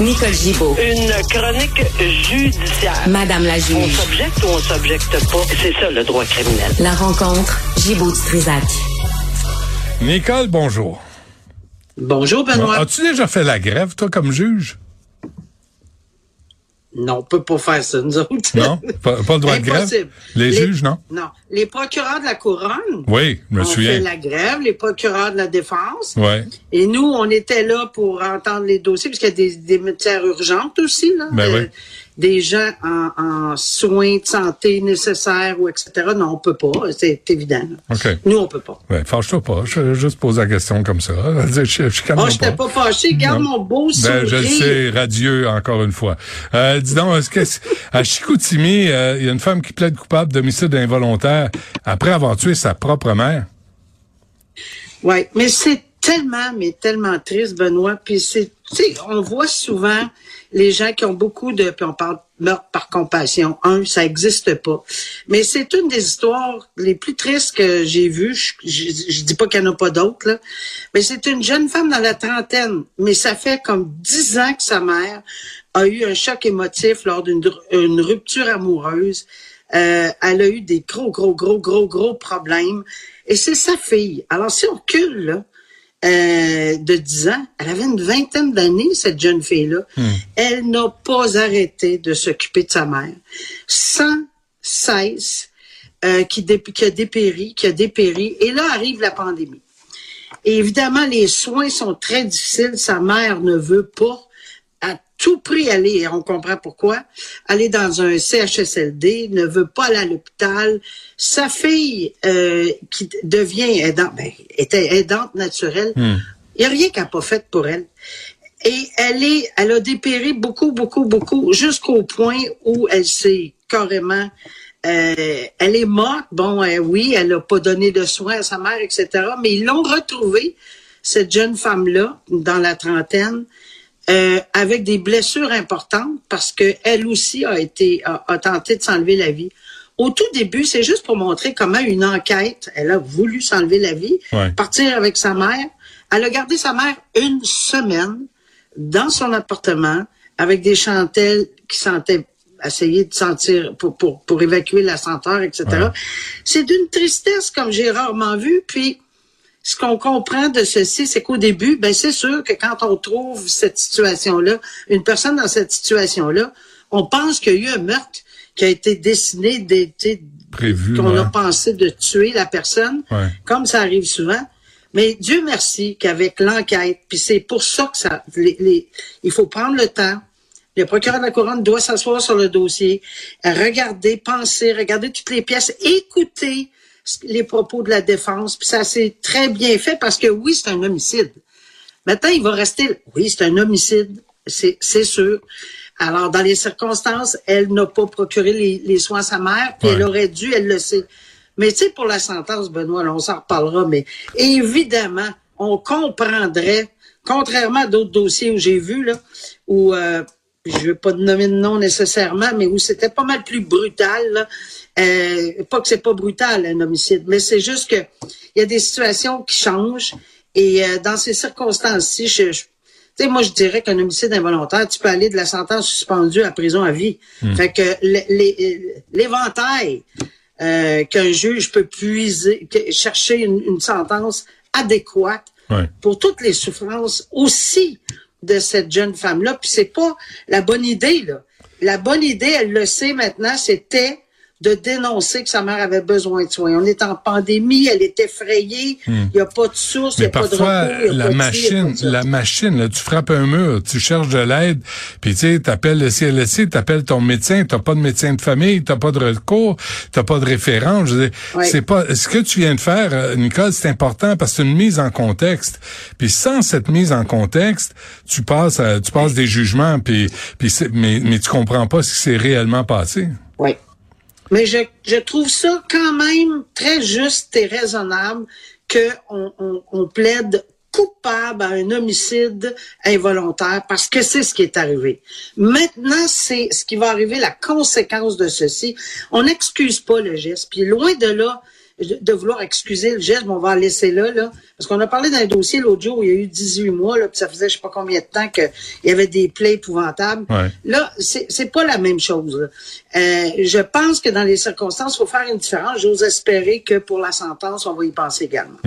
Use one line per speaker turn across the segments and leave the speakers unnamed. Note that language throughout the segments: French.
Nicole Gibaud.
Une chronique judiciaire.
Madame la
On
juge.
s'objecte ou on s'objecte pas. C'est ça le droit criminel.
La rencontre, Gibaud-Strisac.
Nicole, bonjour.
Bonjour,
Bon,
Benoît.
As-tu déjà fait la grève, toi, comme juge?
Non, on peut pas faire ça, nous autres.
Non? Pas, pas le droit de grève?
Impossible.
Les, juges, non?
Non. Les procureurs de la couronne
Oui, je me
ont fait
souviens.
la grève, les procureurs de la défense.
Oui.
Et nous, on était là pour entendre les dossiers, parce qu'il y a des, des matières urgentes aussi, là.
Ben
Euh,
oui.
Des gens en, en soins de santé nécessaires ou etc. Non, on peut pas. C'est évident. Nous, on peut pas.
Ouais, fâche-toi pas. Je juste poser la question comme ça. Je, je,
Oh, je pas fâché. Garde
Non.
mon beau sourire.
Ben, je le sais, radieux encore une fois. Euh, dis donc, est-ce que à Chicoutimi, euh, il y a une femme qui plaide coupable d'homicide involontaire après avoir tué sa propre mère?
Oui, mais c'est tellement, mais tellement triste, Benoît. Puis c'est, tu sais, on voit souvent les gens qui ont beaucoup de, puis on parle meurtre par compassion. Un, ça existe pas. Mais c'est une des histoires les plus tristes que j'ai vues. Je, je, dis pas qu'il n'y en a pas d'autres, là. Mais c'est une jeune femme dans la trentaine. Mais ça fait comme dix ans que sa mère a eu un choc émotif lors d'une une rupture amoureuse. Euh, elle a eu des gros, gros, gros, gros, gros problèmes. Et c'est sa fille. Alors, si on recule, là, euh, de 10 ans, elle avait une vingtaine d'années, cette jeune fille-là. Elle n'a pas arrêté de s'occuper de sa mère. Sans cesse, euh, qui, a dépéri, qui a dépéri. Et là arrive la pandémie. Et évidemment, les soins sont très difficiles. Sa mère ne veut pas tout prix aller, et on comprend pourquoi, aller dans un CHSLD, ne veut pas aller à l'hôpital. Sa fille, euh, qui devient aidante, ben, était aidante naturelle, il n'y a rien qu'elle n'a pas fait pour elle. Et elle est, elle a dépéri beaucoup, beaucoup, beaucoup, jusqu'au point où elle s'est carrément, euh, elle est morte. Bon, euh, oui, elle n'a pas donné de soins à sa mère, etc. Mais ils l'ont retrouvée, cette jeune femme-là, dans la trentaine, euh, avec des blessures importantes parce que elle aussi a été a, a tenté de s'enlever la vie. Au tout début, c'est juste pour montrer comment une enquête, elle a voulu s'enlever la vie,
Ouais.
partir avec sa mère. Elle a gardé sa mère une semaine dans son appartement avec des chantelles qui sentaient essayer de sentir pour, pour, pour évacuer la senteur, etc.
Ouais.
C'est d'une tristesse comme j'ai rarement vu. Puis ce qu'on comprend de ceci, c'est qu'au début, ben c'est sûr que quand on trouve cette situation-là, une personne dans cette situation-là, on pense qu'il y a eu un meurtre qui a été dessiné,
Prévu,
qu'on
ouais.
a pensé de tuer la personne,
Ouais.
comme ça arrive souvent. Mais Dieu merci qu'avec l'enquête, puis c'est pour ça que ça, les, les- il faut prendre le temps. Le procureur de la couronne doit s'asseoir sur le dossier, regarder, penser, regarder toutes les pièces, écouter les propos de la défense. Puis ça s'est très bien fait parce que oui, c'est un homicide. Maintenant, il va rester. Oui, c'est un homicide, c'est c'est sûr. Alors, dans les circonstances, elle n'a pas procuré les, les soins à sa mère, puis
Ouais.
elle aurait dû, elle le sait. Mais tu sais, pour la sentence, Benoît, là, on s'en reparlera, mais évidemment, on comprendrait, contrairement à d'autres dossiers où j'ai vu, là, où euh, je veux pas nommer de nom nécessairement, mais où c'était pas mal plus brutal. Là. Euh, pas que c'est pas brutal un homicide, mais c'est juste que il y a des situations qui changent. Et euh, dans ces circonstances-ci, je, je- tu sais, moi, je dirais qu'un homicide involontaire, tu peux aller de la sentence suspendue à prison à vie. Fait que l'éventail euh, qu'un juge peut puiser, chercher une, une sentence adéquate
Ouais.
pour toutes les souffrances aussi de cette jeune femme-là. Puis c'est pas la bonne idée, là. La bonne idée, elle le sait maintenant, c'était de dénoncer que sa mère avait besoin de soins. On est en pandémie, elle est effrayée, il n'y a pas de source, il n'y
Hmm.
A pas de
parfois,
recours,
la
pas
machine,
de
la machine, là, tu frappes un mur, tu cherches de l'aide, puis tu sais, t'appelles le CLSC, t'appelles ton médecin, t'as pas de médecin de famille, t'as pas de recours, t'as pas de référent. Je c'est pas, ce que tu viens de faire, euh, Nicole, c'est important parce que c'est une mise en contexte. Puis sans cette mise en contexte, tu passes, à- tu passes des jugements, puis, puis c'est- mais, mais tu comprends pas ce qui s'est réellement passé.
Oui. Mais je, trouve ça quand même très juste et raisonnable qu'on on, on plaide coupable à un homicide involontaire parce que c'est ce qui est arrivé. Maintenant, c'est ce qui va arriver, la conséquence de ceci. On n'excuse pas le geste. Puis loin de là, de vouloir excuser le geste, mais on va en laisser là, là. Parce qu'on a parlé d'un dossier l'autre jour où il y a eu 18 mois, là, puis ça faisait je sais pas combien de temps qu'il y avait des plaies épouvantables.
Ouais.
Là, c'est c'est pas la même chose. Euh, je pense que dans les circonstances, il faut faire une différence. J'ose espérer que pour la sentence, on va y penser également.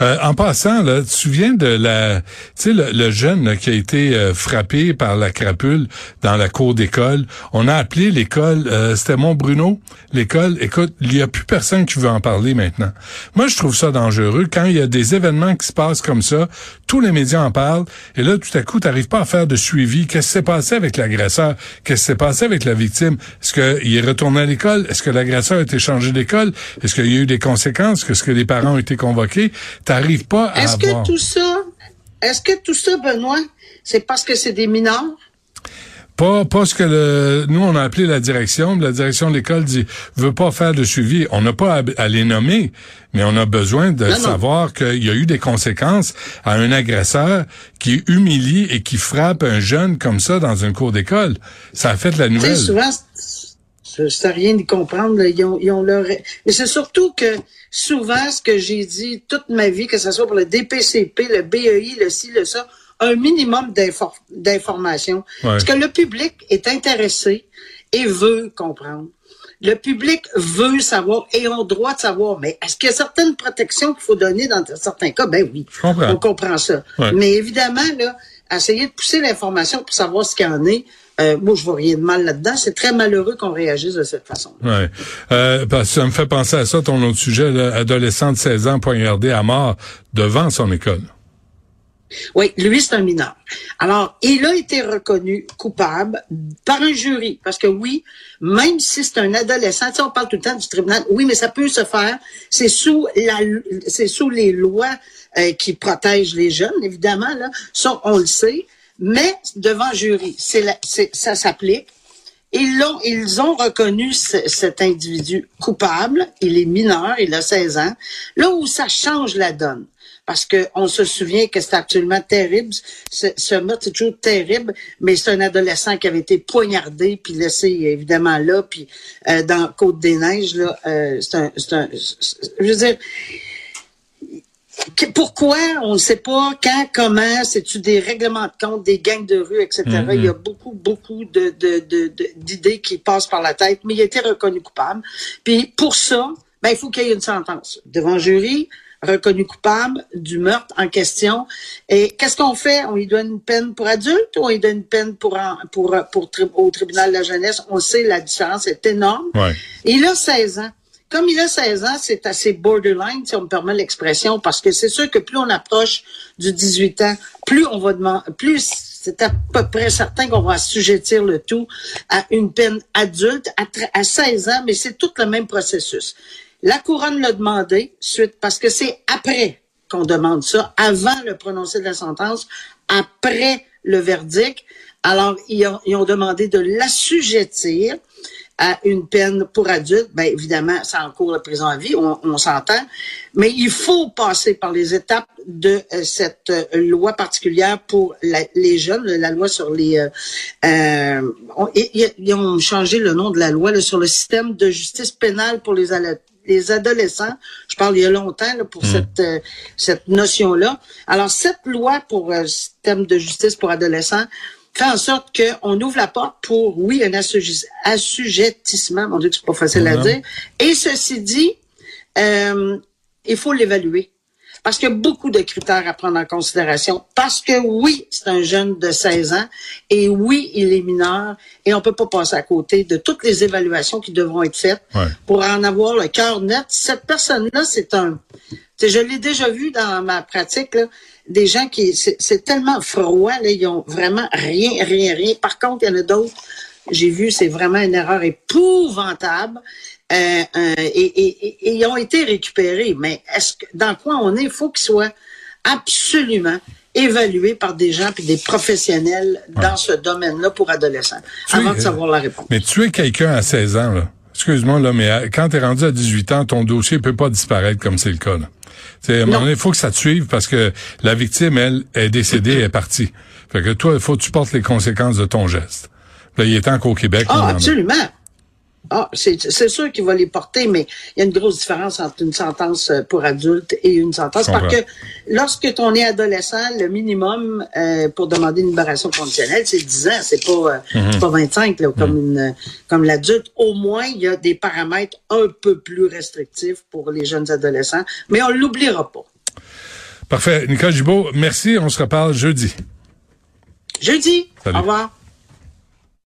Euh, en passant, tu te souviens de la, tu sais, le, jeune qui a été euh, frappé par la crapule dans la cour d'école? On a appelé l'école, euh, c'était Mont Bruno, l'école. Écoute, il y a plus personne qui veut en parler maintenant. Moi, je trouve ça dangereux quand il y a des événements qui se passent comme ça. Tous les médias en parlent et là, tout à coup, tu n'arrives pas à faire de suivi. Qu'est-ce qui s'est passé avec l'agresseur? Qu'est-ce qui s'est passé avec la victime? Est-ce qu'il est retourné à l'école? Est-ce que l'agresseur a été changé d'école? Est-ce qu'il y a eu des conséquences? Est-ce que les parents ont été convoqués? T'arrives pas à
Est-ce
avoir.
que tout ça, est-ce que tout ça, Benoît, c'est parce que c'est des mineurs?
Pas, pas ce que le, nous on a appelé la direction. La direction de l'école dit veut pas faire de suivi. On n'a pas à, à les nommer, mais on a besoin de
Non,
savoir qu'il y a eu des conséquences à un agresseur qui humilie et qui frappe un jeune comme ça dans une cour d'école. Ça a fait la nouvelle.
souvent, c'est- c'est rien d'y comprendre. là. Ils ont, ils ont leur... Mais c'est surtout que souvent, ce que j'ai dit toute ma vie, que ce soit pour le DPCP, le BEI, le ci, le ça, un minimum d'infor- d'informations. Parce que le public est intéressé et veut comprendre. Le public veut savoir et ont le droit de savoir. Mais est-ce qu'il y a certaines protections qu'il faut donner dans certains cas? Ben oui.
Comprends.
On comprend ça.
Ouais.
Mais évidemment, là, essayer de pousser l'information pour savoir ce qu'il y en est, euh, moi, je vois rien de mal là-dedans. C'est très malheureux qu'on réagisse de cette façon.
Ouais. Euh, parce que ça me fait penser à ça, ton autre sujet, là, adolescent de 16 ans poignardé à mort devant son école.
Oui, lui, c'est un mineur. Alors, il a été reconnu coupable par un jury. Parce que oui, même si c'est un adolescent, tu sais, on parle tout le temps du tribunal, oui, mais ça peut se faire. C'est sous la, c'est sous les lois euh, qui protègent les jeunes, évidemment, là. Ça, on le sait. Mais devant jury, ça s'applique. Ils l'ont, ils ont reconnu ce- cet individu coupable. Il est mineur, il a 16 ans. Là où ça change la donne, parce que on se souvient que c'est absolument terrible. Ce, ce meurtre, c'est toujours terrible, mais c'est un adolescent qui avait été poignardé puis laissé évidemment là, puis euh, dans Côte des Neiges là, euh, c'est un, un, je veux dire. Pourquoi? On ne sait pas. Quand, comment? C'est-tu des règlements de compte, des gangs de rue, etc. Il y a beaucoup, beaucoup de, de, de- de- d'idées qui passent par la tête, mais il a été reconnu coupable. Puis pour ça, ben, il faut qu'il y ait une sentence devant jury, reconnu coupable du meurtre en question. Et qu'est-ce qu'on fait? On lui donne une peine pour adulte ou on lui donne une peine pour, en- pour, pour, au tribunal de la jeunesse? On sait, la différence est énorme.
Ouais.
Il a 16 ans. Comme il a 16 ans, c'est assez borderline, si on me permet l'expression, parce que c'est sûr que plus on approche du 18 ans, plus on va demander, plus c'est à peu près certain qu'on va assujettir le tout à une peine adulte à, tre- à 16 ans, mais c'est tout le même processus. La couronne l'a demandé, suite, parce que c'est après qu'on demande ça, avant le prononcé de la sentence, après le verdict. Alors, ils ont, ils ont demandé de l'assujettir à une peine pour adulte, ben évidemment, ça encourt la prison à vie, on, on s'entend, mais il faut passer par les étapes de euh, cette euh, loi particulière pour la- les jeunes, la loi sur les... euh, euh, on- ils, ils- ils ont changé le nom de la loi là, sur le système de justice pénale pour les, les adolescents. Je parle il y a longtemps là, pour cette, euh, cette notion-là. Alors, cette loi pour euh, système de justice pour adolescents fait en sorte qu'on ouvre la porte pour, oui, un assuj- assujettissement, mon Dieu que c'est pas facile à dire. Et ceci dit, euh, il faut l'évaluer. Parce qu'il y a beaucoup de critères à prendre en considération. Parce que oui, c'est un jeune de 16 ans et oui, il est mineur et on peut pas passer à côté de toutes les évaluations qui devront être faites
Ouais.
pour en avoir le cœur net. Cette personne-là, c'est un... Je l'ai déjà vu dans ma pratique, là, des gens qui... C'est tellement froid, là, ils ont vraiment rien, rien, rien. Par contre, il y en a d'autres, j'ai vu, c'est vraiment une erreur épouvantable. Euh, euh, et, et- et- et ils ont été récupérés. Mais est-ce que dans quoi on est, il faut qu'ils soient absolument évalués par des gens puis des professionnels dans ce domaine-là pour adolescents,
Tu
avant
es-
de savoir la réponse.
Mais tuer quelqu'un à 16 ans, là. Excuse-moi, là, mais quand t'es rendu à 18 ans, ton dossier peut pas disparaître comme c'est le cas, là. C'est, à un moment donné, il faut que ça te suive parce que la victime, elle, est décédée, elle est partie. Fait que toi, il faut que tu portes les conséquences de ton geste. Là, il est temps qu'au Québec,
Ah, absolument. Ah, c'est sûr qu'il va les porter, mais il y a une grosse différence entre une sentence euh, pour adulte et une sentence. Parce que lorsque on est adolescent, le minimum euh, pour demander une libération conditionnelle, c'est 10 ans. C'est pas, euh, c'est pas 25 là, comme, une, comme l'adulte. Au moins, il y a des paramètres un peu plus restrictifs pour les jeunes adolescents, mais on l'oubliera pas.
Parfait. Nicole Gibault, merci. On se reparle jeudi.
Jeudi,
Salut.
au revoir.